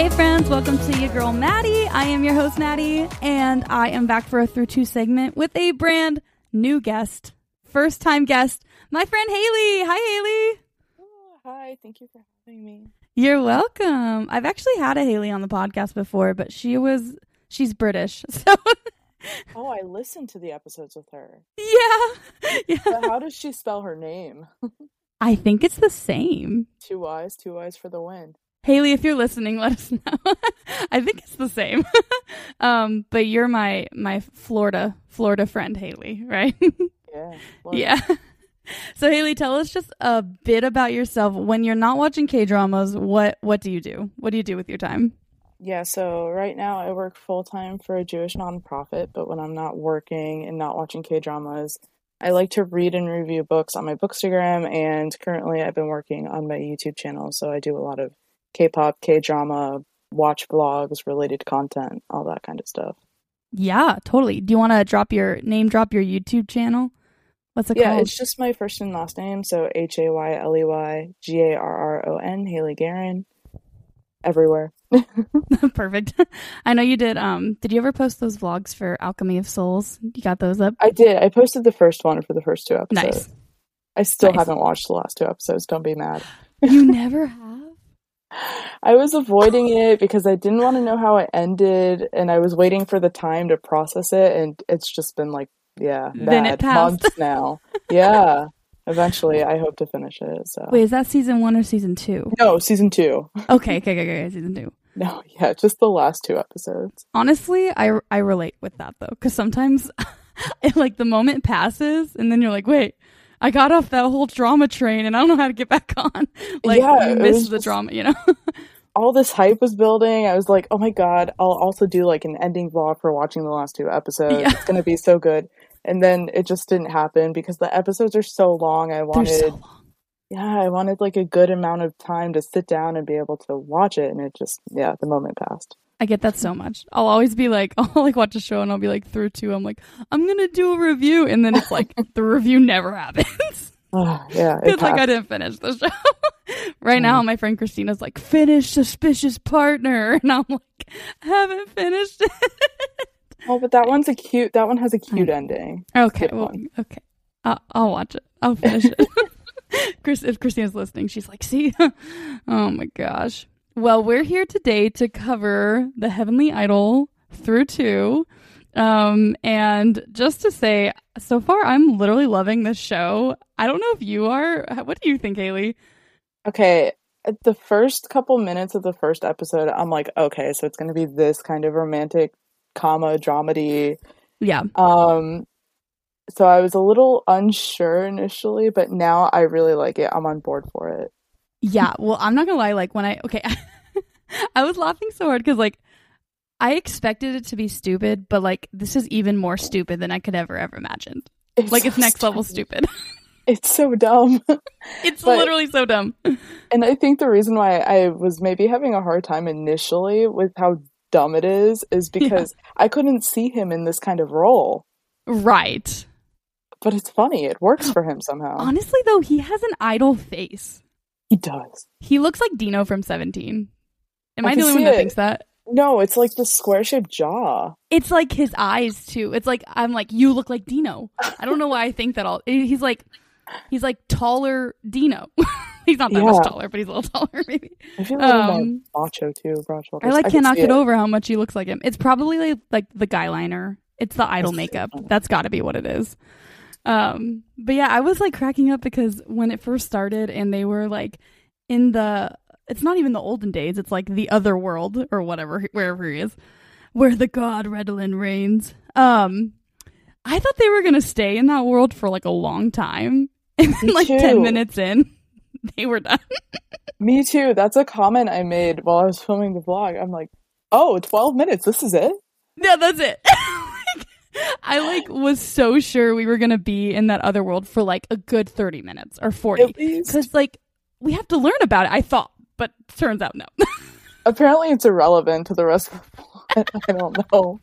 Hey friends, welcome to your girl Maddie. I am your host Maddie, and I am back for a through two segment with a brand new guest, first time guest, my friend Hayley. Hi Hayley. Oh, hi, thank you for having me. You're welcome. I've actually had a Haley on the podcast before, but she was she's British, so Oh, I listened to the episodes with her. yeah, yeah. But how does she spell her name? I think it's the same. Two eyes, two eyes for the win. Haley, if you're listening, let us know. I think it's the same. um, but you're my my Florida Florida friend, Hayley, right? Yeah. yeah. So Hayley, tell us just a bit about yourself. When you're not watching K dramas, what what do you do? What do you do with your time? Yeah, so right now I work full time for a Jewish nonprofit, but when I'm not working and not watching K dramas, I like to read and review books on my Bookstagram, and currently I've been working on my YouTube channel, so I do a lot of K pop, K drama, watch vlogs, related content, all that kind of stuff. Yeah, totally. Do you want to drop your name, drop your YouTube channel? What's it Yeah, called? Yeah, it's just my first and last name, so H A Y L E Y G A R R O N, Hayley Garron. Everywhere. Perfect. I know you did. Um, did you ever post those vlogs for Alchemy of Souls? You got those up? I did. I posted the first one for the first two episodes. Nice. I still Nice. haven't watched the last two episodes. Don't be mad. You never have. I was avoiding it because I didn't want to know how it ended, and I was waiting for the time to process it, and it's just been like, yeah, Then it passed. months now. yeah. Eventually, I hope to finish it. So Wait, is that season one or season two? no, season two. Okay, okay, okay, okay, season two. No, yeah, just the last two episodes. Honestly, I I relate with that though, because sometimes, it, like the moment passes, and then you're like, wait, I got off that whole drama train, and I don't know how to get back on. Like Yeah, you it miss the just- drama, you know? all this hype was building. I was like, oh my god, I'll also do like an ending vlog for watching the last two episodes. Yeah. It's gonna be so good. And then it just didn't happen because the episodes are so long. I wanted, so long. yeah, I wanted like a good amount of time to sit down and be able to watch it. And it just, yeah, the moment passed. I get that so much. I'll always be like, I'll like watch a show and I'll be like through two. I'm like, I'm gonna do a review, and then it's like the review never happens. Ah, yeah, It's like I didn't finish the show. right now, my friend Christina's like, finish suspicious partner, and I'm like, I haven't finished it. Oh, but that one's a cute. That one has a cute ending. okay, well, okay, I'll, I'll watch it. I'll finish it. Chris, if Christina's listening, she's like, see, oh my gosh. Well, we're here today to cover the Heavenly Idol through two. Um, and just to say, so far, I'm literally loving this show. I don't know if you are. What do you think, Hayley? Okay, the first couple minutes of the first episode, I'm like, okay, so it's gonna be this kind of romantic, comma dramedy. Yeah. Um, so I was a little unsure initially, but now I really like it. I'm on board for it. Yeah, well, I'm not gonna lie. Like when I okay, I was laughing so hard because like I expected it to be stupid, but like this is even more stupid than I could ever ever imagined. Like it's so next level stupid. stupid. It's so dumb. it's But- literally so dumb. And I think the reason why I was maybe having a hard time initially with how dumb it is is because I couldn't see him in this kind of role. Right. But it's funny. It works for him somehow. Honestly, though, he has an idol face. He does. He looks like Dino from Seventeen. Am I, I the only one that it. thinks that? No, it's like the square shaped jaw. It's like his eyes too. It's like I'm like you look like Dino. I don't know why I think that all. He's like he's like taller Dino. he's not that much taller, but he's a little taller maybe. I feel little Um, macho too, broad shoulders. I like can cannot get it. over how much he looks like him. It's probably like, like the guy liner. It's the idol makeup. That's got to be what it is. Um, but yeah, I was like cracking up because when it first started and they were like in the it's not even the olden days, it's like the other world or whatever wherever he is, where the god Redolin reigns. Um I thought they were gonna stay in that world for like a long time. And then Me like too. ten minutes in, they were done. Me too. That's a comment I made while I was filming the vlog. I'm like, oh, 12 minutes. This is it? Yeah, that's it. I like was so sure we were gonna be in that other world for like a good thirty minutes or forty, because like we have to learn about it. I thought, but turns out no. Apparently, it's irrelevant to the rest of the plot. I don't know.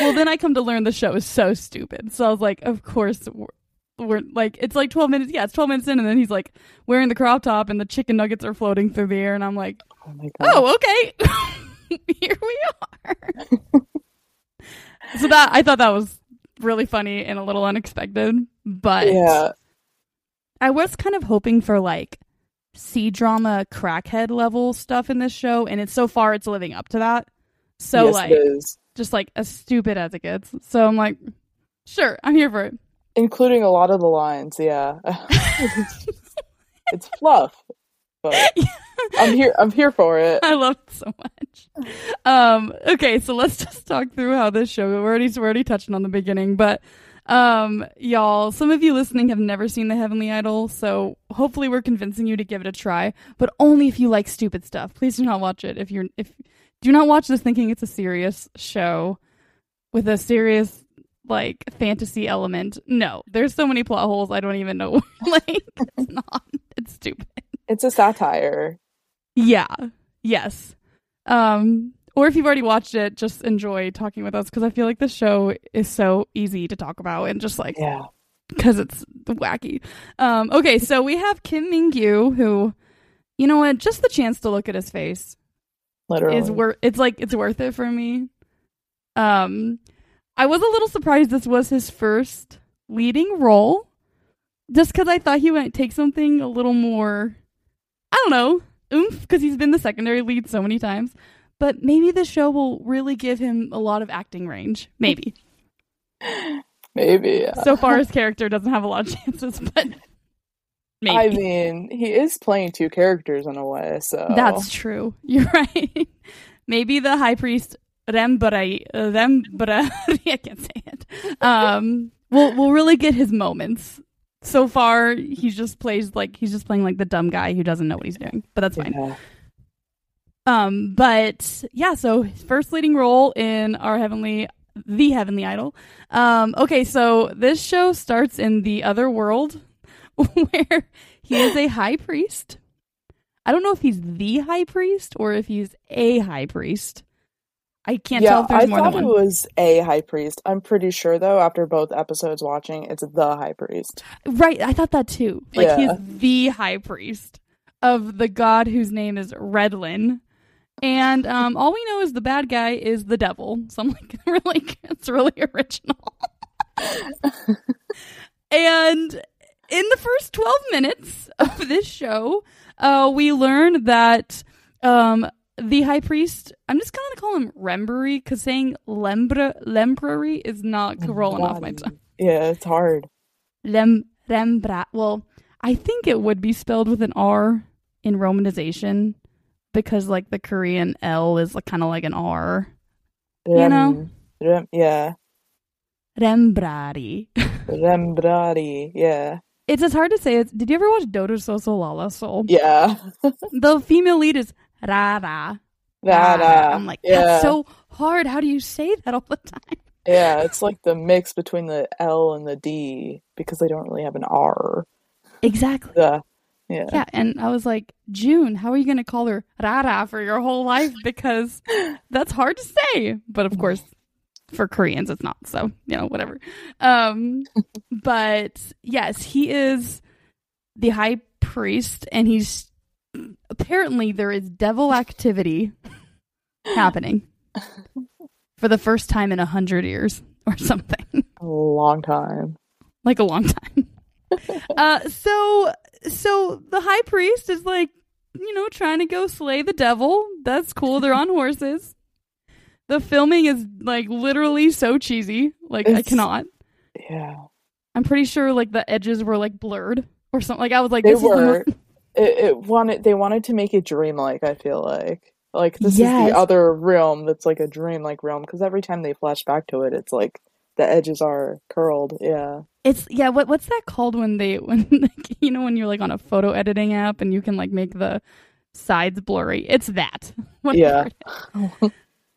well, then I come to learn the show is so stupid. So I was like, of course, we're- we're like it's like 12 minutes yeah it's 12 minutes in and then he's like wearing the crop top and the chicken nuggets are floating through the air and i'm like Oh my god. oh okay here we are so that i thought that was really funny and a little unexpected but yeah. i was kind of hoping for like c drama crackhead level stuff in this show and it's so far it's living up to that so yes, like just like as stupid as it gets so i'm like sure i'm here for it Including a lot of the lines, yeah. it's fluff. But I'm here I'm here for it. I love it so much. Um, okay, so let's just talk through how this show. We're already we're already touching on the beginning, but um, y'all, some of you listening have never seen The Heavenly Idol, so hopefully we're convincing you to give it a try. But only if you like stupid stuff. Please do not watch it if you're if do not watch this thinking it's a serious show with a serious like fantasy element. No, there's so many plot holes. I don't even know. like it's not. It's stupid. It's a satire. Yeah. Yes. Um or if you've already watched it, just enjoy talking with us because I feel like the show is so easy to talk about and just like Yeah. because it's wacky. Um okay, so we have Kim Min Gyu who you know what, just the chance to look at his face Literally. is worth it's like it's worth it for me. Um I was a little surprised this was his first leading role. Just because I thought he might take something a little more I don't know, oomph, because he's been the secondary lead so many times. But maybe the show will really give him a lot of acting range. Maybe. Maybe. Yeah. so far his character doesn't have a lot of chances, but maybe. I mean, he is playing two characters in a way, so That's true. You're right. Maybe the high priest Rembra Rembra I can't say it. Um will we'll really get his moments. So far he just plays like he's just playing like the dumb guy who doesn't know what he's doing. But that's fine. yeah. Um but yeah, so his first leading role in our heavenly the heavenly idol. Um okay, so this show starts in the other world where he is a high priest. I don't know if he's the high priest or if he's a high priest. I can't yeah, tell if there's I more thought than it was a high priest. I'm pretty sure though, after both episodes watching, it's the high priest. Right, I thought that too. Like Yeah. he's the high priest of the god whose name is Redlin. And um, all we know is the bad guy is the devil. So I'm like, really, it's really original. and in the first 12 minutes of this show, uh, we learn that um, the high priest, I'm just going to call him Rembury because saying Lembra, Lembrary is not rolling off my tongue. Yeah, it's hard. Lem Rembrandt. Well, I think it would be spelled with an R in romanization because like the Korean L is like, kind of like an R. You know? Rem, Rem, yeah. Rembrari. Rembrari, yeah. It's as hard to say. It's, did you ever watch Dodo Soso Lala Soul? Yeah. The female lead is Rara. Nah, nah. I'm like, yeah. that's so hard. How do you say that all the time? Yeah, it's like the mix between the L and the D because they don't really have an R. Exactly. Yeah. Yeah, and I was like, June, how are you going to call her Rara for your whole life? Because that's hard to say. But of course, for Koreans, it's not. So, you know, whatever. Um, but yes, he is the high priest, and he's apparently there is devil activity happening for the first time in a hundred years or something A long time. like a long time. uh, so so the high priest is like, you know, trying to go slay the devil. That's cool. They're on horses. The filming is like literally so cheesy. Like I cannot. Yeah. I'm pretty sure like the edges were like blurred or something. Like I was like, They this is the were. most- It, it wanted they wanted to make it dreamlike, I feel like. Like this Yes. is the other realm that's like a dreamlike realm because every time they flash back to it, it's like the edges are curled. Yeah. It's yeah. What what's that called when they when like, you know when you're like on a photo editing app and you can like make the sides blurry. It's that. Yeah.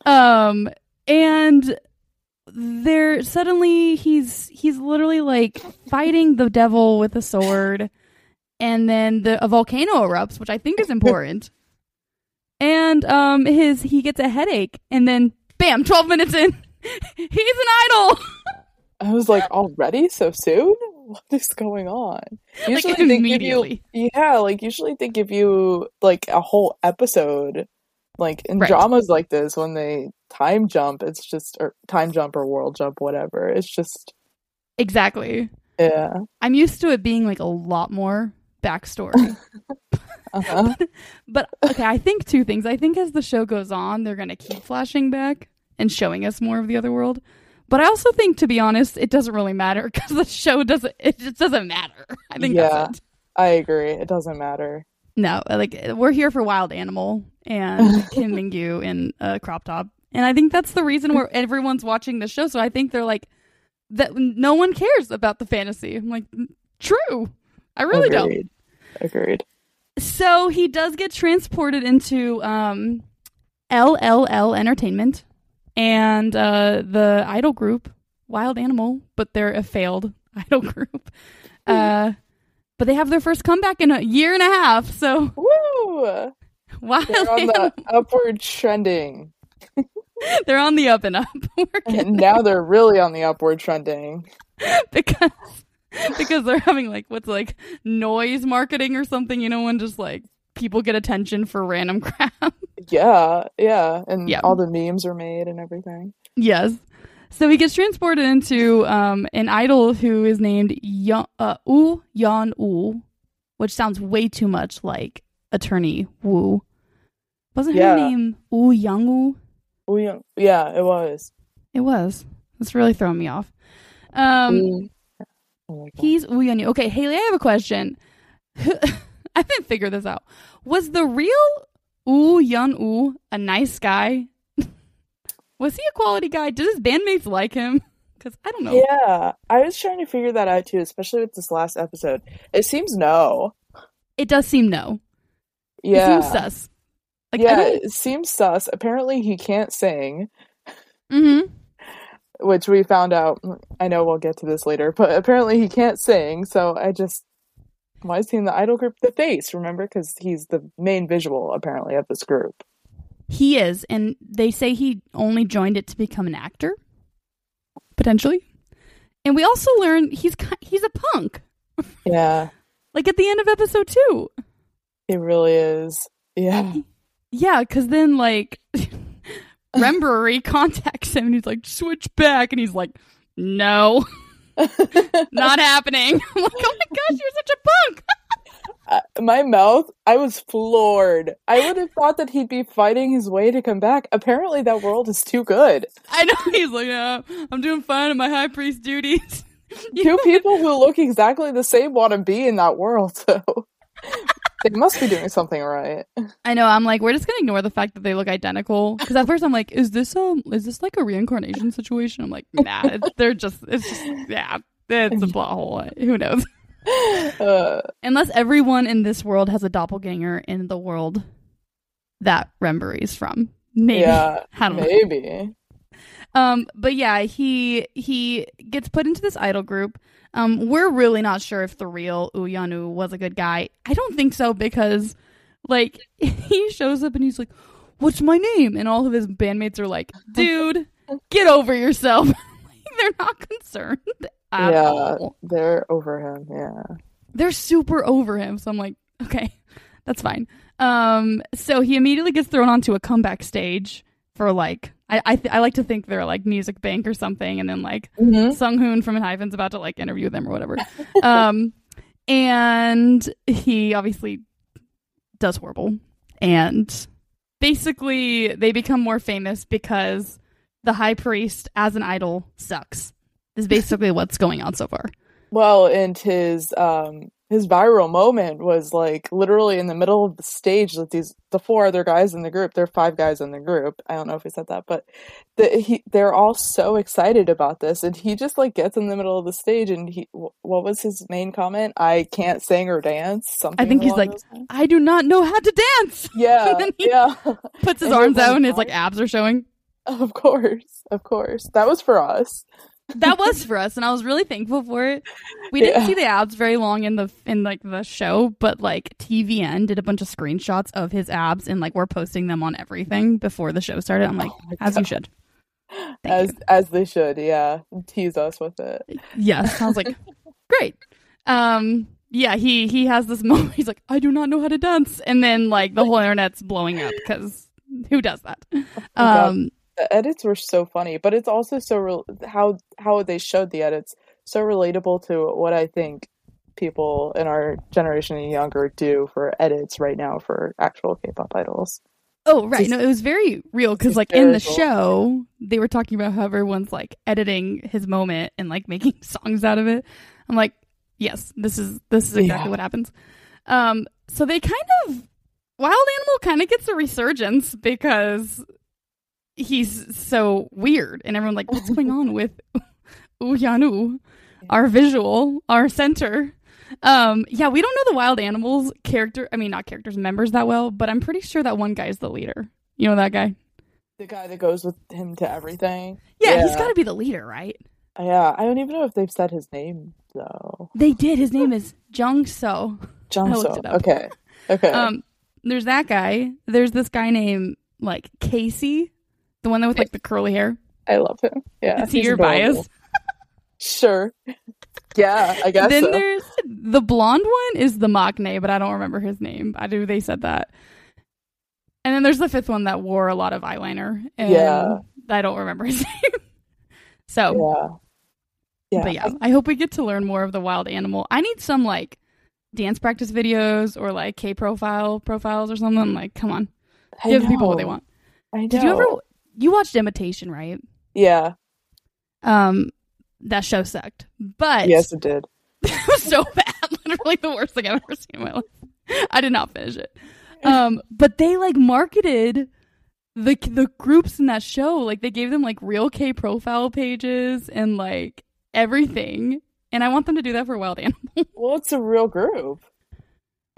um and there suddenly he's he's literally like fighting the devil with a sword and then the a volcano erupts which i think is important and um his he gets a headache and then bam 12 minutes in he's an idol I was like, already so soon? what is going on? Like, they give you yeah, like usually they give you like a whole episode. Like in Right. dramas like this, when they time jump, it's just or time jump or world jump, whatever. It's just Exactly. yeah. I'm used to it being like a lot more backstory. Uh-huh. but okay, I think two things. I think as the show goes on, they're going to keep flashing back and showing us more of the other world. But I also think, to be honest, it doesn't really matter because the show doesn't. It just doesn't matter. I think Yeah. that's it. I agree. It doesn't matter. No, like we're here for Wild Animal and Kim Mingyu in a crop top, and I think that's the reason where everyone's watching the show. So I think they're like that. No one cares about the fantasy. I'm like, true. I really don't. Agreed. Agreed. So he does get transported into um, LLL Entertainment and uh, the idol group Wild Animal, but they're a failed idol group. Uh, but they have their first comeback in a year and a half. So Woo! Wild They're on Animal, the upward trending. they're on the up and up. And now they're really on the upward trending. because because they're having like what's like noise marketing or something. You know, when just like people get attention for random crap. Yeah, yeah. And Yeah. all the memes are made and everything. Yes. So he gets transported into um, an idol who is named Yo- uh, Woo Yan Woo, which sounds way too much like Attorney Woo. Wasn't Yeah. her name Woo Young Woo? Oh, yeah, yeah, it was. It was. It's really throwing me off. Um, Mm. Oh he's Woo. Okay, Hayley, I have a question. I didn't figure this out. Was the real Woo Woo a nice guy? was he a quality guy? Did his bandmates like him? Because I don't know. Yeah, I was trying to figure that out too, especially with this last episode. It seems no. It does seem no. Yeah, It seems sus. Like, yeah, it seems sus. Apparently, he can't sing, hmm which we found out. I know we'll get to this later, but apparently he can't sing. So I just why is he in the idol group? The face, remember, because he's the main visual apparently of this group. He is, and they say he only joined it to become an actor, potentially. And we also learn he's he's a punk. Yeah, Like at the end of episode two. It really is. Yeah, Yeah, because then like Rembury contacts him and he's like, switch back, and he's like, no, not happening. I'm like, oh my gosh, you're such a punk. Uh, my mouth, I was floored. I would have thought that he'd be fighting his way to come back. Apparently, that world is too good. I know he's like, yeah, I'm doing fine in my high priest duties. Two people who look exactly the same want to be in that world, so they must be doing something right. I know. I'm like, we're just gonna ignore the fact that they look identical. Because at first I'm like, is this um, is this like a reincarnation situation? I'm like, nah, it's, they're just, it's just, yeah, it's a plot hole. Who knows? Uh, Unless everyone in this world has a doppelganger in the world that Rembury's from, maybe. yeah, I don't know. maybe. Um, but yeah, he he gets put into this idol group. Um, we're really not sure if the real Uyanu was a good guy. I don't think so because, like, he shows up and he's like, "What's my name?" and all of his bandmates are like, "Dude, get over yourself." Like, They're not concerned at Yeah. all. They're over him. Yeah. They're super over him. So I'm like, okay, that's fine. Um, so he immediately gets thrown onto a comeback stage for like. I I, th- I like to think they're like Music Bank or something, and then like Mm-hmm. Sung Hoon from ENHYPEN's about to like interview them or whatever. um, and he obviously does horrible. And basically, they become more famous because the high priest as an idol sucks. Is basically what's going on so far. Well, and his um his viral moment was like literally in the middle of the stage with these the four other guys in the group. There are five guys in the group. I don't know if he said that, but the, he they're all so excited about this, and he just like gets in the middle of the stage, and he what was his main comment? I can't sing or dance. Something. I think he's like. I do not know how to dance. yeah, then he- yeah. Puts his And arms out and his like abs are showing. Of course, of course. That was for us. That was for us and i was really thankful for it we didn't Yeah. see the abs very long in the in like the show but like tvn did a bunch of screenshots of his abs and like we're posting them on everything before the show started i'm like Oh as you should Thank as you. as they should. Yeah, tease us with it. yes i was like great great. Um, yeah, he he has this moment. He's like, I do not know how to dance, and then like the whole internet's blowing up because who does that? Um, the edits were so funny, but it's also so real how how they showed the edits so relatable to what I think people in our generation and younger do for edits right now for actual K-pop idols. Oh right, no, it was very real because like in the show they were talking about how everyone's like editing his moment and like making songs out of it. I'm like, yes, this is this is exactly yeah. what happens. Um, so they kind of Wild Animal kind of gets a resurgence because he's so weird, and everyone's like, what's going on with Uhyunwoo, our visual, our center? Um, yeah, we don't know the wild animals character. I mean, not characters, members that well, but I'm pretty sure that one guy is the leader. You know that guy? The guy that goes with him to everything. Yeah, yeah. he's got to be the leader, right? Yeah, I don't even know if they've said his name though. They did. His name is Jung So. Jung So. Okay. Okay. Um, there's that guy. There's this guy named like Casey, the one that with like the curly hair. I love him. Yeah. Is he your bias? sure. Yeah, I guess. then so. there's the blonde one is the Maknae, but I don't remember his name. I do. They said that. And then there's the fifth one that wore a lot of eyeliner. And yeah. I don't remember his name. so. Yeah. Yeah. But yeah, I, I hope we get to learn more of the wild animal. I need some like dance practice videos or like K profile profiles or something. Like, come on, I give know. people what they want. I know. Did you ever? You watched Imitation, right? Yeah. Um, that show sucked. But yes, it did. it was so bad. Literally the worst thing I've ever seen in my life. I did not finish it. Um, but they like marketed the the groups in that show. Like they gave them like real K profile pages and like everything. And I want them to do that for Wild Animal. well, it's a real group.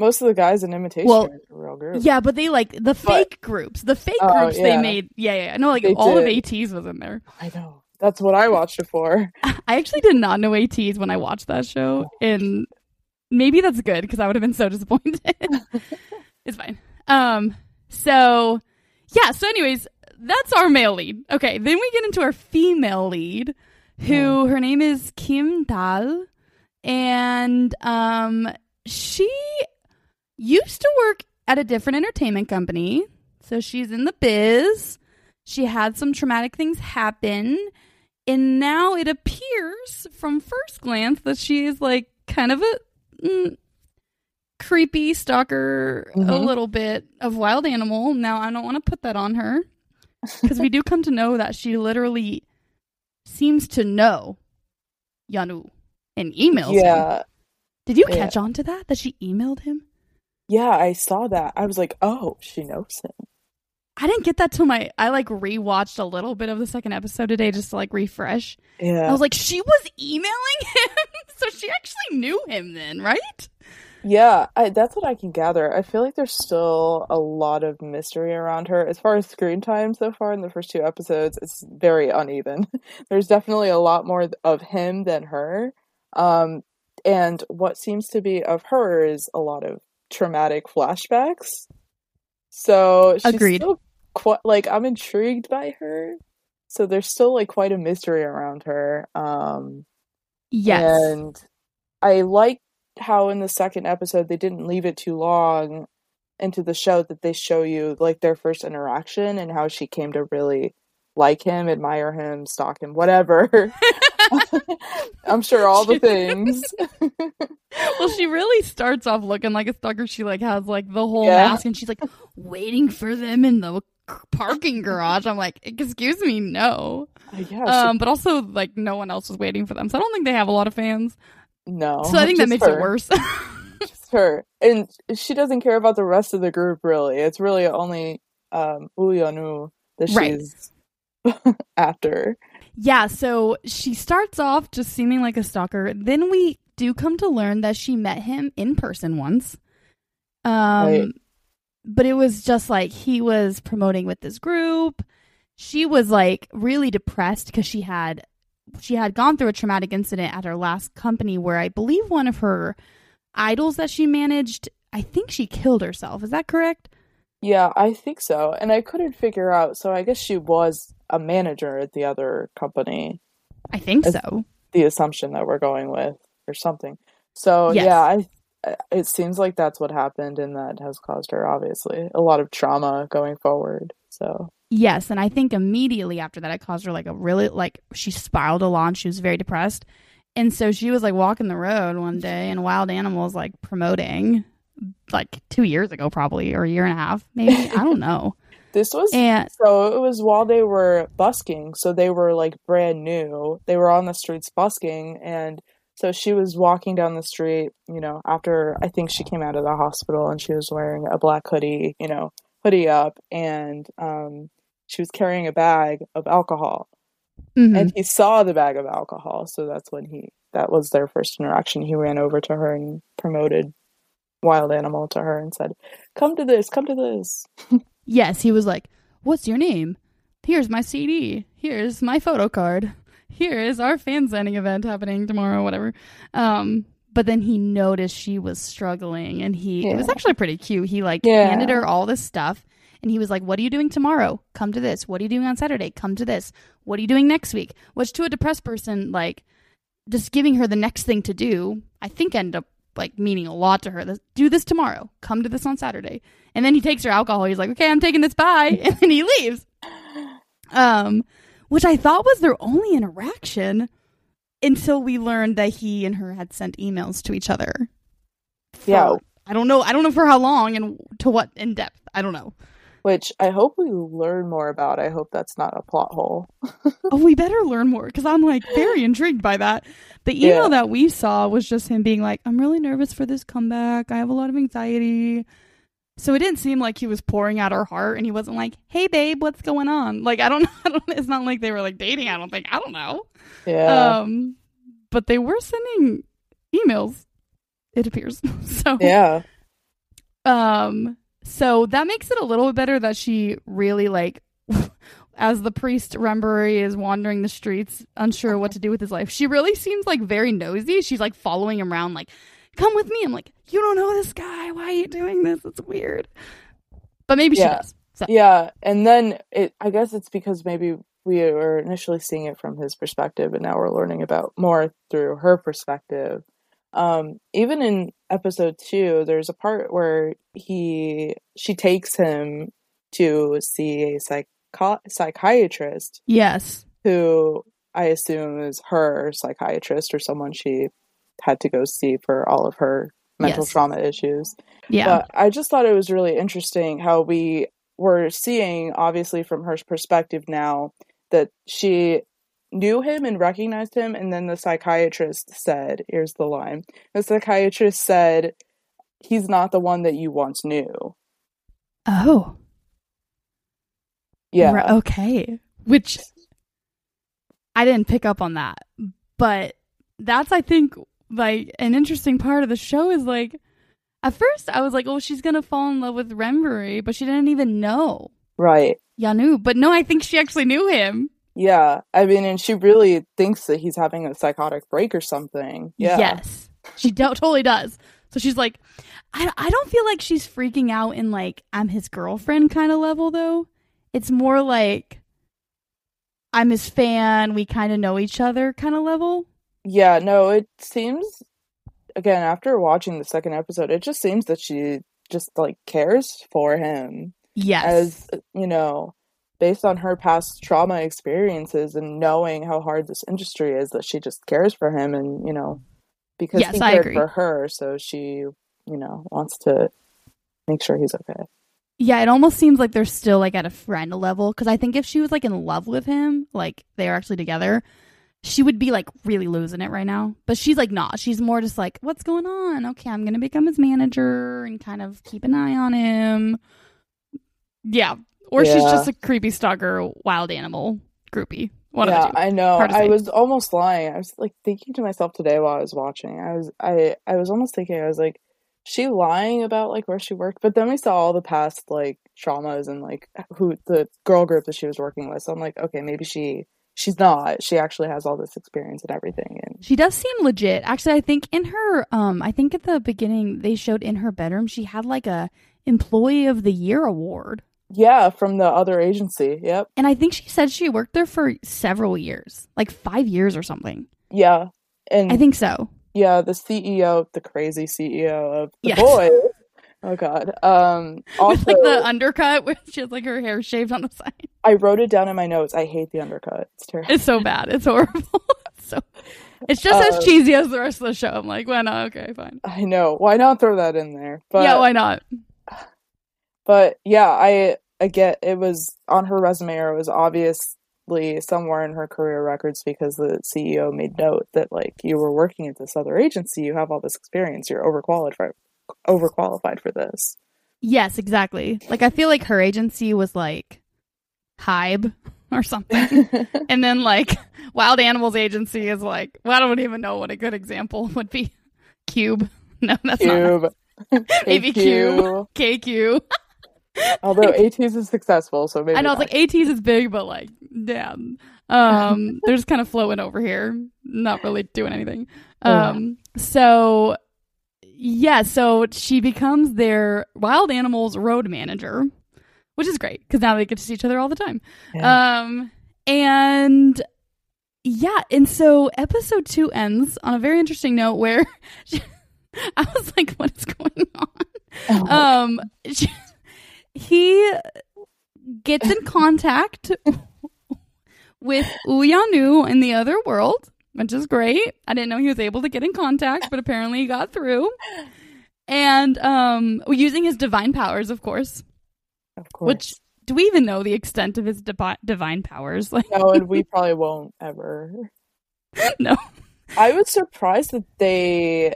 Most of the guys in imitation well, real group. Yeah, but they like the fake but, groups. The fake oh, groups yeah. they made. Yeah, yeah. No, like they all did. of ATEEZ was in there. I know. That's what I watched it for. I actually did not know ATEEZ when I watched that show, and maybe that's good because I would have been so disappointed. it's fine. Um. So yeah. So, anyways, that's our male lead. Okay. Then we get into our female lead, who her name is Kim Dal, and um, she used to work at a different entertainment company. So she's in the biz. She had some traumatic things happen and now it appears from first glance that she is like kind of a mm, creepy stalker, mm-hmm. a little bit of wild animal. Now, I don't want to put that on her because we do come to know that she literally seems to know Yanu and emails yeah. him. Did you catch yeah. on to that? That she emailed him? Yeah, I saw that. I was like, oh, she knows him. I didn't get that till my I like rewatched a little bit of the second episode today just to like refresh. Yeah. I was like, she was emailing him, so she actually knew him then, right? Yeah, I, that's what I can gather. I feel like there's still a lot of mystery around her. As far as screen time so far in the first two episodes, it's very uneven. there's definitely a lot more of him than her. Um, and what seems to be of her is a lot of traumatic flashbacks. So she's Agreed. still quite like I'm intrigued by her. So there's still like quite a mystery around her. Um Yes. And I like how in the second episode they didn't leave it too long into the show that they show you like their first interaction and how she came to really like him, admire him, stalk him, whatever. I'm sure all the things. well, she really starts off looking like a stalker. She like has like the whole yeah. mask, and she's like waiting for them in the parking garage. I'm like, excuse me, no. Yeah, um, but also like no one else was waiting for them, so I don't think they have a lot of fans. No, so I think that makes her. it worse. just her, and she doesn't care about the rest of the group. Really, it's really only um, Uhyunwoo that she's right. after. Yeah, so she starts off just seeming like a stalker. Then we do come to learn that she met him in person once. Um right. but it was just like he was promoting with this group. She was like really depressed because she had she had gone through a traumatic incident at her last company where I believe one of her idols that she managed, I think she killed herself. Is that correct? Yeah, I think so. And I couldn't figure out. So I guess she was a manager at the other company. I think so. The assumption that we're going with or something. So Yes. yeah, I it seems like that's what happened and that has caused her obviously a lot of trauma going forward. So Yes, and I think immediately after that, it caused her like a really like she spiraled a lot. and She was very depressed, and so she was like walking the road one day, and Wild Animals like promoting like two years ago, probably or a year and a half, maybe I don't know. This was And So it was while they were busking, so they were like brand new. They were on the streets busking, and so she was walking down the street, you know, after I think she came out of the hospital and she was wearing a black hoodie, you know, hoodie up, and um, she was carrying a bag of alcohol. Mhm. And he saw the bag of alcohol, so that's when he that was their first interaction. He ran over to her and promoted Wild Animal to her and said, "Come to this, come to this." Yes, he was like, "What's your name? Here's my CD. Here's my photo card. Here is our fan signing event happening tomorrow, whatever." Um, but then he noticed she was struggling, and he it was actually pretty cute. He like Yeah. handed her all this stuff, and he was like, "What are you doing tomorrow? Come to this. What are you doing on Saturday? Come to this. What are you doing next week?" Which to a depressed person, like just giving her the next thing to do, I think ended up like meaning a lot to her. Do this tomorrow. Come to this on Saturday. And then he takes her alcohol. He's like, "Okay, I'm taking this. Bye," and then he leaves. Um, which I thought was their only interaction until we learned that he and her had sent emails to each other. for- Yeah. I don't know. I don't know for how long and to what in depth. I don't know. Which I hope we learn more about. I hope that's not a plot hole. Oh, we better learn more because I'm like very intrigued by that. The email Yeah. that we saw was just him being like, "I'm really nervous for this comeback. I have a lot of anxiety." So it didn't seem like he was pouring out her heart, and he wasn't like, "Hey, babe, what's going on?" Like I don't, I don't. It's not like they were like dating. I don't think. I don't know. Yeah. Um, but they were sending emails. It appears. so yeah. um, so that makes it a little bit better that she really like, as the priest Rembury is wandering the streets, unsure what to do with his life. She really seems like very nosy. She's like following him around, like, "Come with me." I'm like, "You don't know this guy. Why are you doing this? It's weird." But maybe she Yeah. does. So Yeah. And then it I guess it's because maybe we were initially seeing it from his perspective and now we're learning about more through her perspective. Um even in episode 2 there's a part where he she takes him to see a psycho- psychiatrist yes, who I assume is her psychiatrist or someone she had to go see for all of her mental Yes. trauma issues. yeah, But I just thought it was really interesting how we were seeing, obviously, from her perspective now, that she knew him and recognized him. And then the psychiatrist said, here's the line the psychiatrist said, he's not the one that you once knew. oh, Yeah. Okay. Which I didn't pick up on that. But that's I think like an interesting part of the show is like at first I was like, oh, she's gonna fall in love with Rembury, but she didn't even know Right. Yanu. But no, I think she actually knew him. Yeah. I mean, and she really thinks that he's having a psychotic break or something. Yeah. Yes, she do- totally does. So she's like, I I don't feel like she's freaking out in like I'm his girlfriend kind of level though. It's more like I'm his fan. We kind of know each other kind of level. Yeah, no, it seems again after watching the second episode, it just seems that she just like cares for him Yes. as you know, based on her past trauma experiences and knowing how hard this industry is that she just cares for him and, you know, because Yes, he cared for her, so she, you know, wants to make sure he's okay. Yeah, it almost seems like they're still like at a friend level because I think if she was like in love with him, like they are actually together, she would be like really losing it right now. But she's like not. She's more just like, what's going on? Okay, I'm gonna become his manager and kind of keep an eye on him. Yeah, or she's just a creepy stalker, wild animal groupie. One yeah, of the two. I know. I was almost lying. I was like thinking to myself today while I was watching. I was I I was almost thinking I was like she lying about like where she worked, but then we saw all the past like traumas and like who the girl group that she was working with. So I'm like, okay, maybe she she's not. She actually has all this experience and everything and She does seem legit. Actually, I think in her um I think at the beginning they showed in her bedroom she had like a employee of the year award. Yeah, from the other agency. Yep. And I think she said she worked there for several years, like five years or something. Yeah. And I think so. Yeah, the CEO, the crazy CEO of the Yes. boys. Oh God. Um. Also, With like the undercut where she has like her hair shaved on the side. I wrote it down in my notes. I hate the undercut. It's terrible. It's so bad. It's horrible. so it's just Uh, as cheesy as the rest of the show. I'm like, well, no, okay, fine. I know. Why not throw that in there? But yeah, why not? But yeah, I I get it was on her resume or it was obviously somewhere in her career records because the CEO made note that like you were working at this other agency, you have all this experience, you're overqualified overqualified for this. Yes, exactly. Like I feel like her agency was like Hybe or something. and then like Wild Animals Agency is like, well, I don't even know what a good example would be. Cube. No, that's not. Cube. Maybe KQ. KQ. Although ATEEZ is successful, so maybe I know it's like ATEEZ is big, but like, damn. Um, they're just kind of floating over here, not really doing anything. Um, so yeah, so she becomes their wild animals road manager, which is great because now they get to see each other all the time. Yeah. Um, and yeah, and so episode two ends on a very interesting note where I was like, what is going on? Oh, um she- he gets in contact with Uyanu in the other world which is great. I didn't know he was able to get in contact but apparently he got through. And um using his divine powers of course. Of course. which do we even know the extent of his divi- divine powers? Like no, and we probably won't ever. no. I was surprised that they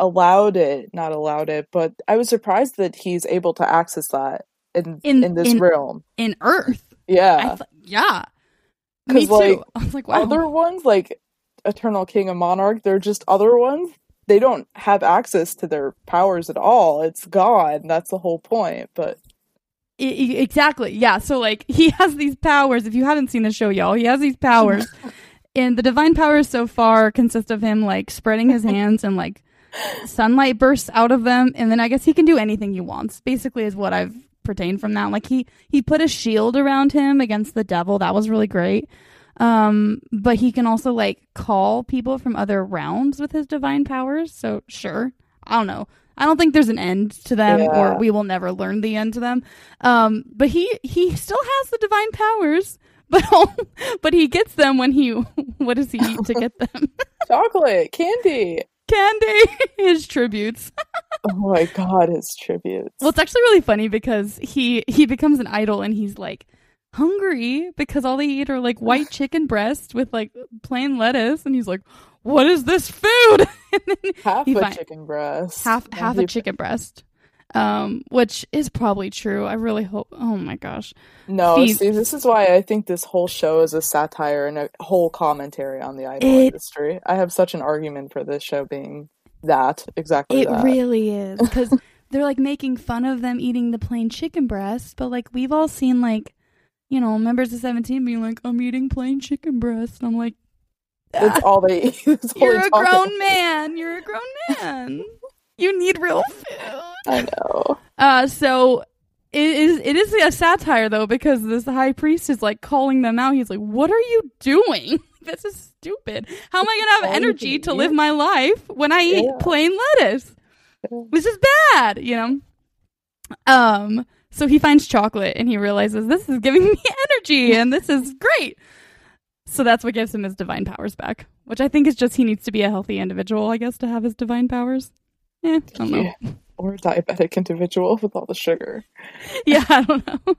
allowed it, not allowed it, but I was surprised that he's able to access that in In- in, this in- realm. in earth Yeah. th- yeah me too like, i was like wow Other ones like Eternal King and Monarch, they're just other ones. They don't have access to their powers at all. It's gone. That's the whole point. But exactly. Yeah. So like he has these powers. If you haven't seen the show, y'all, he has these powers. and the divine powers so far consist of him like spreading his hands and like sunlight bursts out of them, and then I guess he can do anything he wants. Basically, is what I've pertained from that. Like he he put a shield around him against the devil. That was really great. Um, but he can also like call people from other realms with his divine powers. So sure, I don't know. I don't think there's an end to them, Yeah. or we will never learn the end to them. Um, but he he still has the divine powers, but but he gets them when he what does he eat to get them? chocolate, candy. Candy, his tributes. Oh my god, his tributes. Well, it's actually really funny because he he becomes an idol and he's like hungry because all they eat are like white chicken breast with like plain lettuce, and he's like, "What is this food?" half he a find- chicken breast. half half he- a chicken breast, um, which is probably true. I really hope. Oh my gosh, No, see, this is why I think this whole show is a satire and a whole commentary on the idol It- industry. I have such an argument for this show being that exactly it that. really is because they're like making fun of them eating the plain chicken breast, but like we've all seen like. You know, members of Seventeen being like, "I'm eating plain chicken breast," and I'm like, That's all they eat. That's all You're a grown man. You're a grown man. You need real food. I know. Uh, so it is. It is a satire though because this high priest is like calling them out. He's like, "What are you doing? This is stupid. How am I gonna have energy to live my life when I eat Yeah. plain lettuce? This is bad." You know. Um. So he finds chocolate and he realizes this is giving me energy and this is great. So that's what gives him his divine powers back, which I think is just he needs to be a healthy individual, I guess, to have his divine powers. Eh, I don't know. Yeah. Or a diabetic individual with all the sugar. yeah, I don't know.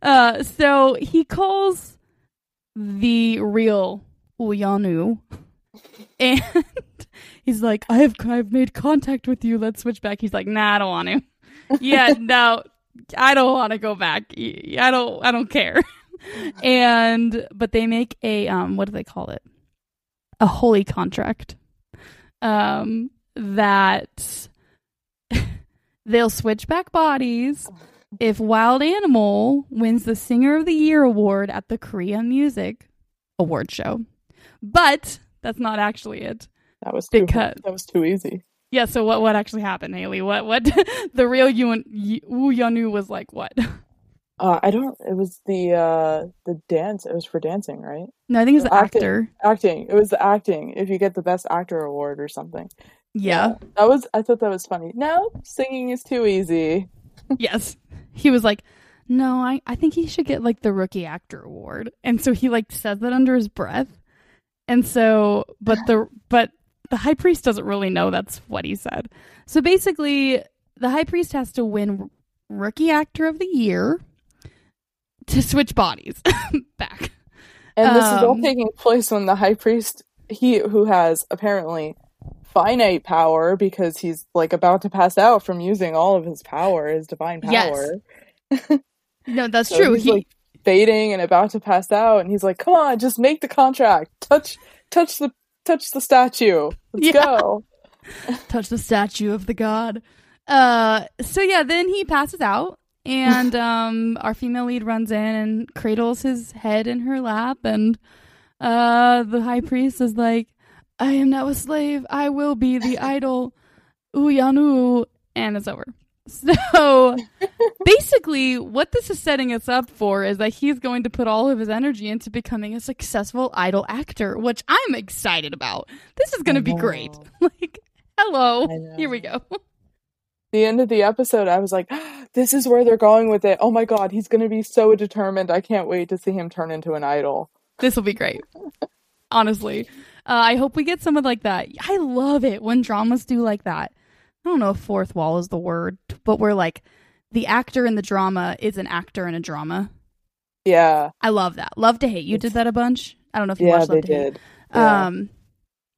Uh, so he calls the real Uyanu, and he's like, "I've I've made contact with you. Let's switch back." He's like, "Nah, I don't want to. Yeah, no, I don't want to go back. I don't. I don't care." and but they make a um, what do they call it? A holy contract. Um, that they'll switch back bodies if Wild Animal wins the Singer of the Year award at the Korea Music Award Show. But that's not actually it. That was too Because- that was too easy. Yeah, so what what actually happened, Hayley? What what the real Yun Yanu was like what? Uh, I don't. It was the uh the dance. It was for dancing, right? No, I think it's the Acting. actor. Acting. It was the acting. If you get the best actor award or something. Yeah. That was. I thought that was funny. No, singing is too easy. yes. He was like, No, I, I think he should get like the rookie actor award. And so he like says that under his breath. And so but the but the high priest doesn't really know that's what he said. So basically the high priest has to win rookie actor of the year to switch bodies back. And this is all Um, taking place when the high priest, he who has apparently finite power because he's like about to pass out from using all of his power, his divine power. Yes. No, that's So true. He's He like fading and about to pass out, and he's like, "Come on, just make the contract. Touch, touch the, touch the statue. Let's Yeah. go." touch the statue of the god. Uh, so yeah, then he passes out, and um, our female lead runs in and cradles his head in her lap, and uh, the high priest is like, "I am now a slave. I will be the idol, Uyanu," and it's over. So basically, what this is setting us up for is that he's going to put all of his energy into becoming a successful idol actor, which I'm excited about. This is going to be great. Like, hello, here we go. The end of the episode, I was like, "This is where they're going with it." Oh my god, he's going to be so determined. I can't wait to see him turn into an idol. This will be great. Honestly, I hope we get some of like that. I love it when dramas do like that. I don't know if fourth wall is the word, but where like the actor in the drama is an actor in a drama. Yeah, I love that. Love to hate. You did that a bunch. I don't know if you yeah, watched they Love to Hate. did. Yeah. Um,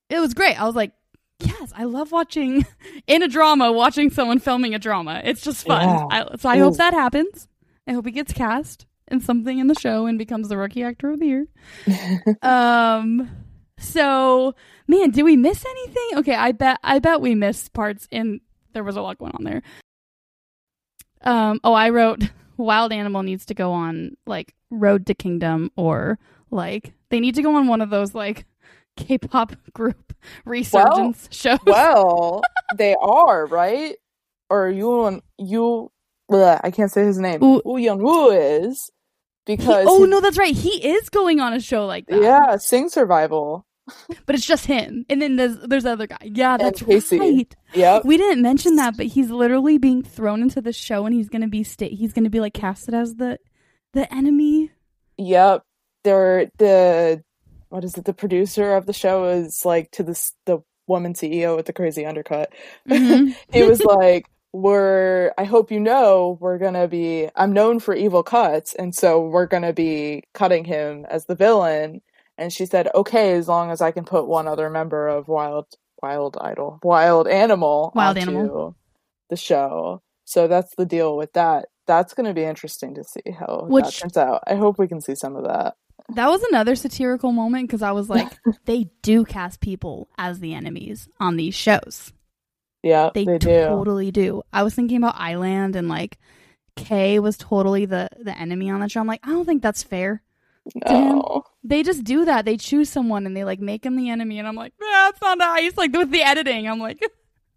it was great. I was like, yes, I love watching in a drama, watching someone filming a drama. It's just fun. Yeah. I, so I It hope that happens. I hope he gets cast in something in the show and becomes the rookie actor of the year. um, so man, did we miss anything? Okay, I bet I bet we missed parts and There was a lot going on there. Um. Oh, I wrote Wild Animal needs to go on like Road to Kingdom or like they need to go on one of those like K-pop group resurgence shows. well, they are right, or you you. bleh, I can't say his name. Woo- Woo Young Woo is He- because oh he- no, that's right. He is going on a show like that. yeah, Sing Survival. But it's just him, and then there's there's the other guy. Yeah, that's right. Yep. We didn't mention that, but he's literally being thrown into the show, and he's gonna be sta- he's gonna be like casted as the the enemy. Yep. They're the what is it? The producer of the show is like to this the woman CEO with the crazy undercut. Mhm. He was like, "We're I hope you know we're gonna be. I'm known for evil cuts, and so we're gonna be cutting him as the villain." And she said, "Okay, as long as I can put one other member of Wild Wild Idol, Wild Animal, Wild onto Animal. the show." So that's the deal with that. That's going to be interesting to see how that Which- turns out. I hope we can see some of that. That was another satirical moment because I was like, they do cast people as the enemies on these shows. Yeah, They, they, do. totally do. I was thinking about I-LAND and like Kay was totally the the enemy on that show. I'm like, I don't think that's fair. No. They just do that. They choose someone and they like make him the enemy, and I'm like, that's not nice. Like with the editing, I'm like,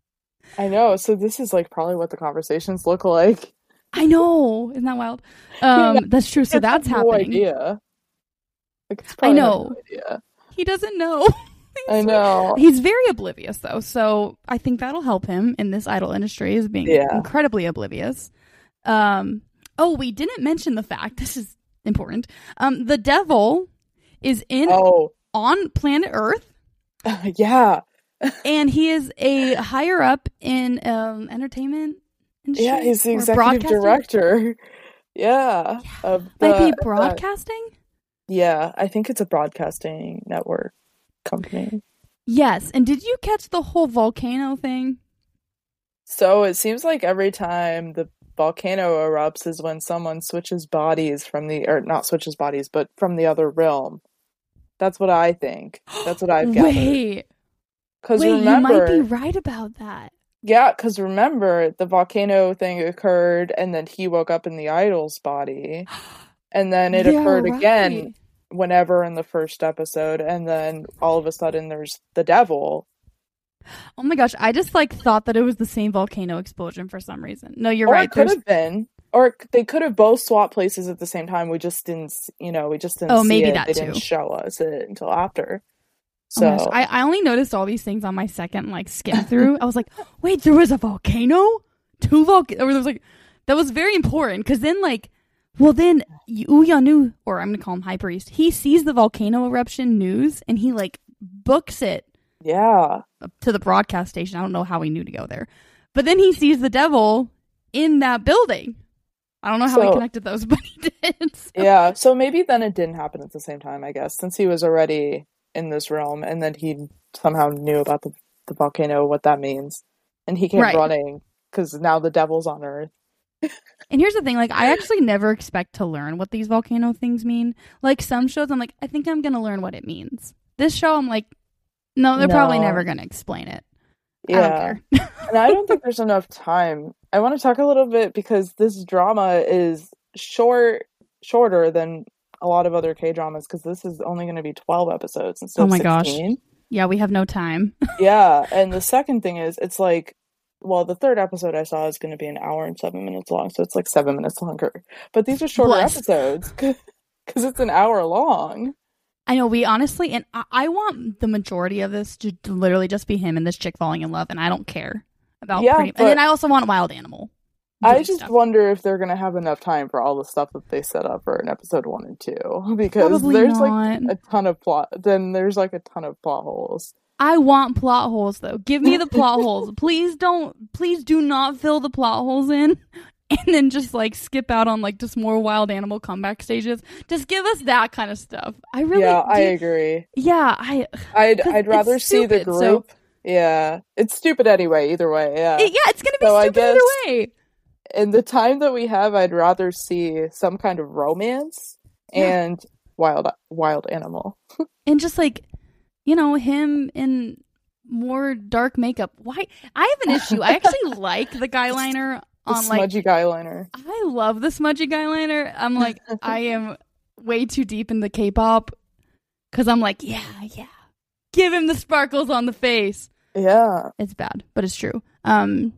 I know. So this is like probably what the conversations look like. I know, isn't that wild? Um, that's true. So that's no happening. idea. Like, I know. no idea. He doesn't know. I know. He's very oblivious though, so I think that'll help him in this idol industry is being Yeah. incredibly oblivious. Um oh, we didn't mention the fact this is important. Um the devil is in Oh, on planet Earth yeah. and he is a higher up in um entertainment industry Yeah, he's the executive director. Yeah. Of Might be the- broadcasting? yeah, I think it's a broadcasting network company. yes. And did you catch the whole volcano thing? So it seems like every time the volcano erupts is when someone switches bodies from the or not switches bodies, but from the other realm. That's what I think. That's what I've gathered. Wait, Because remember, you might be right about that. yeah, because remember the volcano thing occurred, and then he woke up in the idol's body, and then it You're occurred right. again whenever in the first episode, and then all of a sudden there's the devil. Oh my gosh, I just like thought that it was the same volcano explosion for some reason. No, you're or right. it could have been. or they could have both swapped places at the same time. We just didn't, you know, we just didn't. Oh, see maybe it. that they too. didn't show us it until after. Oh So gosh, I, I only noticed all these things on my second like skim through. I was like, wait, there was a volcano, two volcanoes. There was like that was very important because then like, well then Uyanu or I'm gonna call him High Priest. He sees the volcano eruption news and he like books it yeah, to the broadcast station. I don't know how he knew to go there, but then he sees the devil in that building. I don't know how he connected those, but he did. So- yeah. So maybe then it didn't happen at the same time. I guess since he was already in this realm, and then he somehow knew about the the volcano, what that means, and he came Right. running because now the devil's on Earth. And here's the thing, like I actually never expect to learn what these volcano things mean. Like some shows I'm like, I think I'm gonna learn what it means. This show I'm like, no, they're probably never gonna explain it. Yeah. I and I don't think there's enough time. I want to talk a little bit because this drama is short, shorter than a lot of other K dramas because this is only going to be 12 episodes instead Oh my of gosh. 16. yeah, we have no time. yeah, and the second thing is it's like, well, the third episode I saw is going to be an hour and seven minutes long, so it's like seven minutes longer. But these are shorter Bless. episodes because it's an hour long. I know we honestly, and I, I want the majority of this to literally just be him and this chick falling in love, and I don't care about. Yeah, pretty, and then I also want Wild Animal. I just stuff. wonder if they're gonna have enough time for all the stuff that they set up for in episode one and two because Probably there's not. like a ton of plot. Then there's like a ton of plot holes. I want plot holes though. Give me the plot holes. Please don't please do not fill the plot holes in and then just like skip out on like just more wild animal comeback stages. Just give us that kind of stuff. I really yeah, I agree. Yeah, I I'd I'd rather it's see the stupid, so- group. Yeah, it's stupid anyway. Either way, yeah. it- yeah, it's going to be So I stupid either guess- way. In the time that we have, I'd rather see some kind of romance Yeah. and wild wild animal. And just like you know, him in more dark makeup. Why I have an issue. I actually like the guy liner The on like smudgy guy liner. I love the smudgy guy liner. I'm like, I am way too deep into K-pop because I'm like, yeah, yeah, give him the sparkles on the face. Yeah, It's bad, but it's true. Um,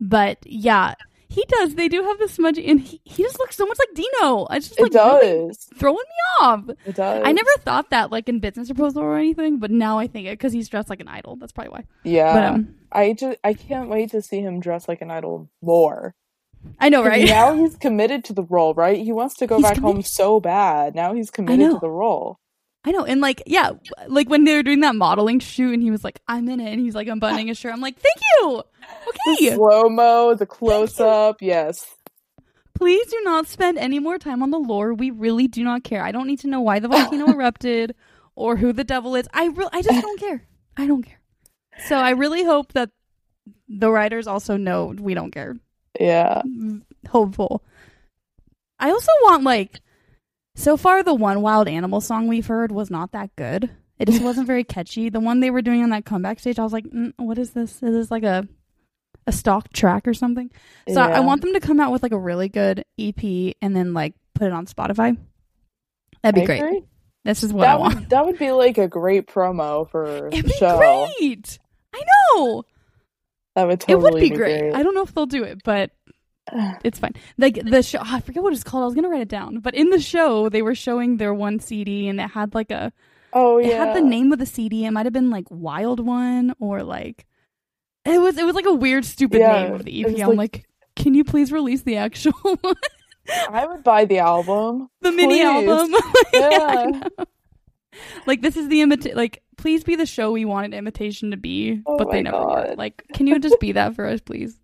but yeah, he does. They do have the smudgy, and he, he just looks so much like Dino. I just like it really does. throwing me off. It does. I never thought that like in business proposal or anything, but now I think it because he's dressed like an idol. That's probably why. Yeah, But um, I just I can't wait to see him dress like an idol more. I know, right? Now he's committed to the role, right? He wants to go He's back home so bad. Now he's committed to the role. I know, and like, yeah, like when they were doing that modeling shoot, and he was like, "I'm in it," and he's like unbuttoning his shirt. I'm like, "Thank you." Okay, slow mo, the close up, yes. please do not spend any more time on the lore. We really do not care. I don't need to know why the volcano erupted or who the devil is. I re- I just don't care. I don't care. So I really hope that the writers also know we don't care. Yeah. Mm, hopeful. I also want like so far the one wild animal song we've heard was not that good. It just wasn't very catchy. The one they were doing on that comeback stage, I was like, mm, "What is this? Is this like a a stock track or something?" So I Yeah. want them to come out with like a really good EP and then like put it on Spotify. That'd be I great. agree. This is what I That want. would that would be like a great promo for It'd the be show. great. I know. That would totally it would be great. I don't know if they'll do it, but it's fine. Like the show, oh, I forget what it's called. I was gonna write it down, but in the show they were showing their one CD, and it had like a, oh yeah, it had the name of the CD. It might have been like Wild One or like, it was it was like a weird, stupid Yeah, name of the EP. I'm like- like, can you please release the actual one? I would buy the album. the mini Please. album? Yeah, Yeah. Like this is the imitation. like please be the show we wanted imitation to be, Oh but they never were. Like, can you just be that for us, please?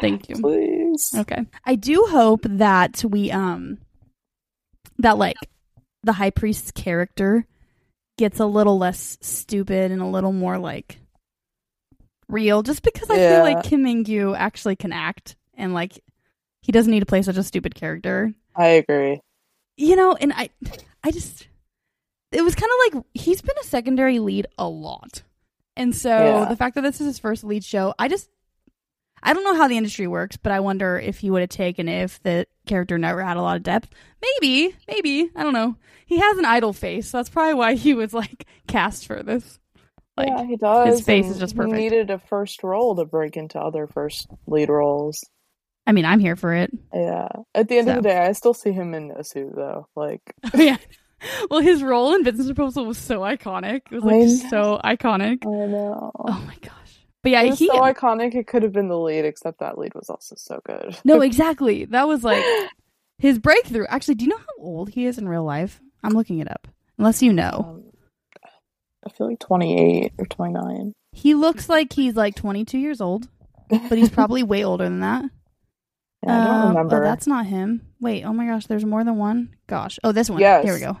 Thank you. Please. Okay. I do hope that we um that like the high priest's character gets a little less stupid and a little more like real just because I Yeah. feel like Kim Mingyu actually can act and like he doesn't need to play such a stupid character. I agree. You know, and I I just it was kind of like he's been a secondary lead a lot. And so Yeah. the fact that this is his first lead show, I just I don't know how the industry works, but I wonder if he would have taken it if the character never had a lot of depth. Maybe, maybe. I don't know. He has an idol face, so that's probably why he was like cast for this. Like yeah, he does. his face is just perfect. he needed a first role to break into other first lead roles. I mean, I'm here for it. Yeah. At the end So. of the day, I still see him in no suit though. Like yeah. Well, his role in Business Proposal was so iconic. It was like so iconic. I know. Oh my gosh. But yeah, he so iconic. It could have been the lead, except that lead was also so good. No, exactly. That was like his breakthrough. Actually, do you know how old he is in real life? I'm looking it up. Unless you know. Um, I feel like 28 or 29. He looks like he's like 22 years old, but he's probably way older than that. Yeah, I don't Um, remember. Oh, that's not him. Wait, oh my gosh, there's more than one. Gosh. Oh, this one. Yes. Here we go.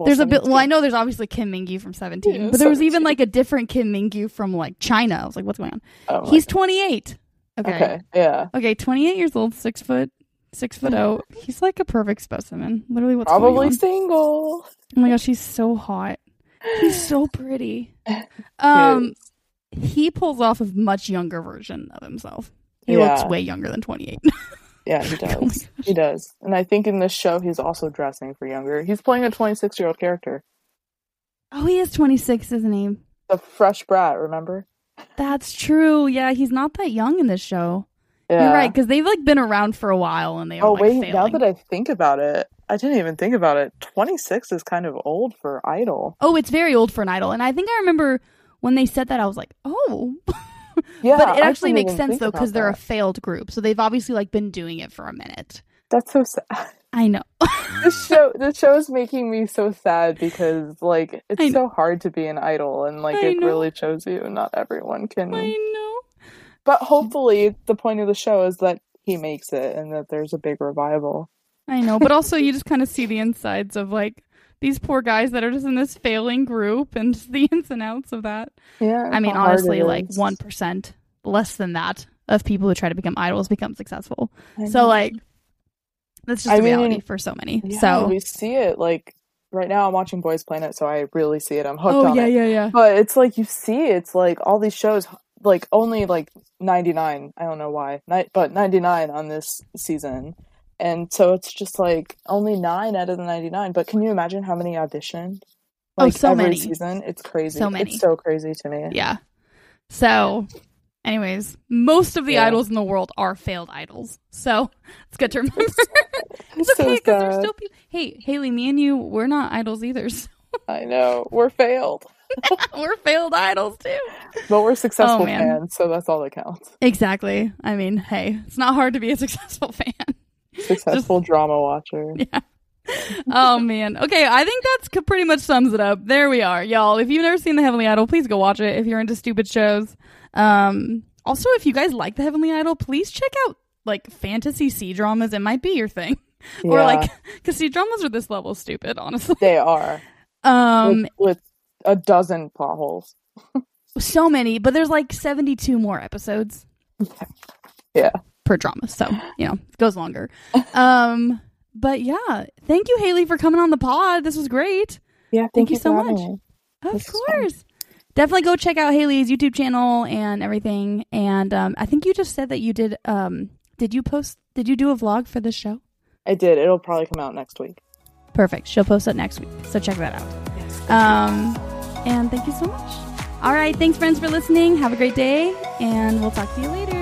Well, there's a bit. Well, I know there's obviously Kim Mingyu from 17, Yeah, but there was even like a different Kim Mingyu from like China. I was like, what's going on? Oh He's 28. Okay. Okay. Yeah. Okay, 28 years old, six foot, six foot out. He's like a perfect specimen. Literally, what's going Probably single. Oh my gosh, he's so hot. He's so pretty. Um, he pulls off a much younger version of himself. He looks way younger than 28. Yeah, he Oh does. he does. And I think in this show, he's also dressing for younger. He's playing a 26 year old character. oh, he is 26, isn't he? The fresh brat, remember? That's true. Yeah, he's not that young in this show. Yeah. You're right, because they've like been around for a while and they are Oh, like wait. failing. Now that I think about it, I didn't even think about it. 26 is kind of old for Idol. Oh, it's very old for an idol. And I think I remember when they said that, I was like, oh. Yeah. but it I actually makes sense though, because they're a failed group. So they've obviously like been doing it for a minute. That's so sad. I know. this mm. show this show is making me so sad because like it's so hard to be an idol and like I it know. really shows you not everyone can I know. but hopefully the point of the show is that he makes it and that there's a big revival I know. But also, you just kind of see the insides of like these poor guys that are just in this failing group and just the ins and outs of that. yeah I mean, honestly, like 1%, less than that of people who try to become idols become successful. So, like, that's just I a reality mean, for so many. yeah, so, we see it like right now i'm watching boys planet so i really see it i'm hooked oh, on yeah, it yeah, yeah. but it's like you see it's like all these shows like only like 99 i don't know why ni- but 99 on this season and so it's just like only nine out of the 99 but can you imagine how many auditioned Oh, so every many. season it's crazy So many. it's so crazy to me Yeah. So, anyways, most of the Yeah. idols in the world are failed idols. So, it's good to remember. it's okay because there's still people. Hey, Hayley, me and you, we're not idols either. So i know we're failed we're failed idols too. but we're successful Oh, fans so that's all that counts Exactly. I mean, hey, it's not hard to be a successful fan. Successful drama watcher Yeah. oh man. Okay, I think that's pretty much sums it up. There we are, y'all. If you've never seen The Heavenly Idol, please go watch it. If you're into stupid shows, um, also if you guys like The Heavenly Idol, please check out like fantasy C dramas. It might be your thing, yeah. or like because C dramas are this level stupid, honestly. they are Um, with, with a dozen plot holes so many, but there's like 72 more episodes. Yeah. Per drama, so you know it goes longer. um, but yeah, thank you, Hayley, for coming on the pod. This was great. yeah Thank you so much. me. Of This course. Definitely go check out Hayley's YouTube channel and everything. And um, I think you just said that you did. Um, did you post? Did you do a vlog for this show? i did it'll probably come out next week Perfect. She'll post it next week, so check that out. yes Um, and thank you so much. All right, thanks friends for listening. Have a great day, and we'll talk to you later.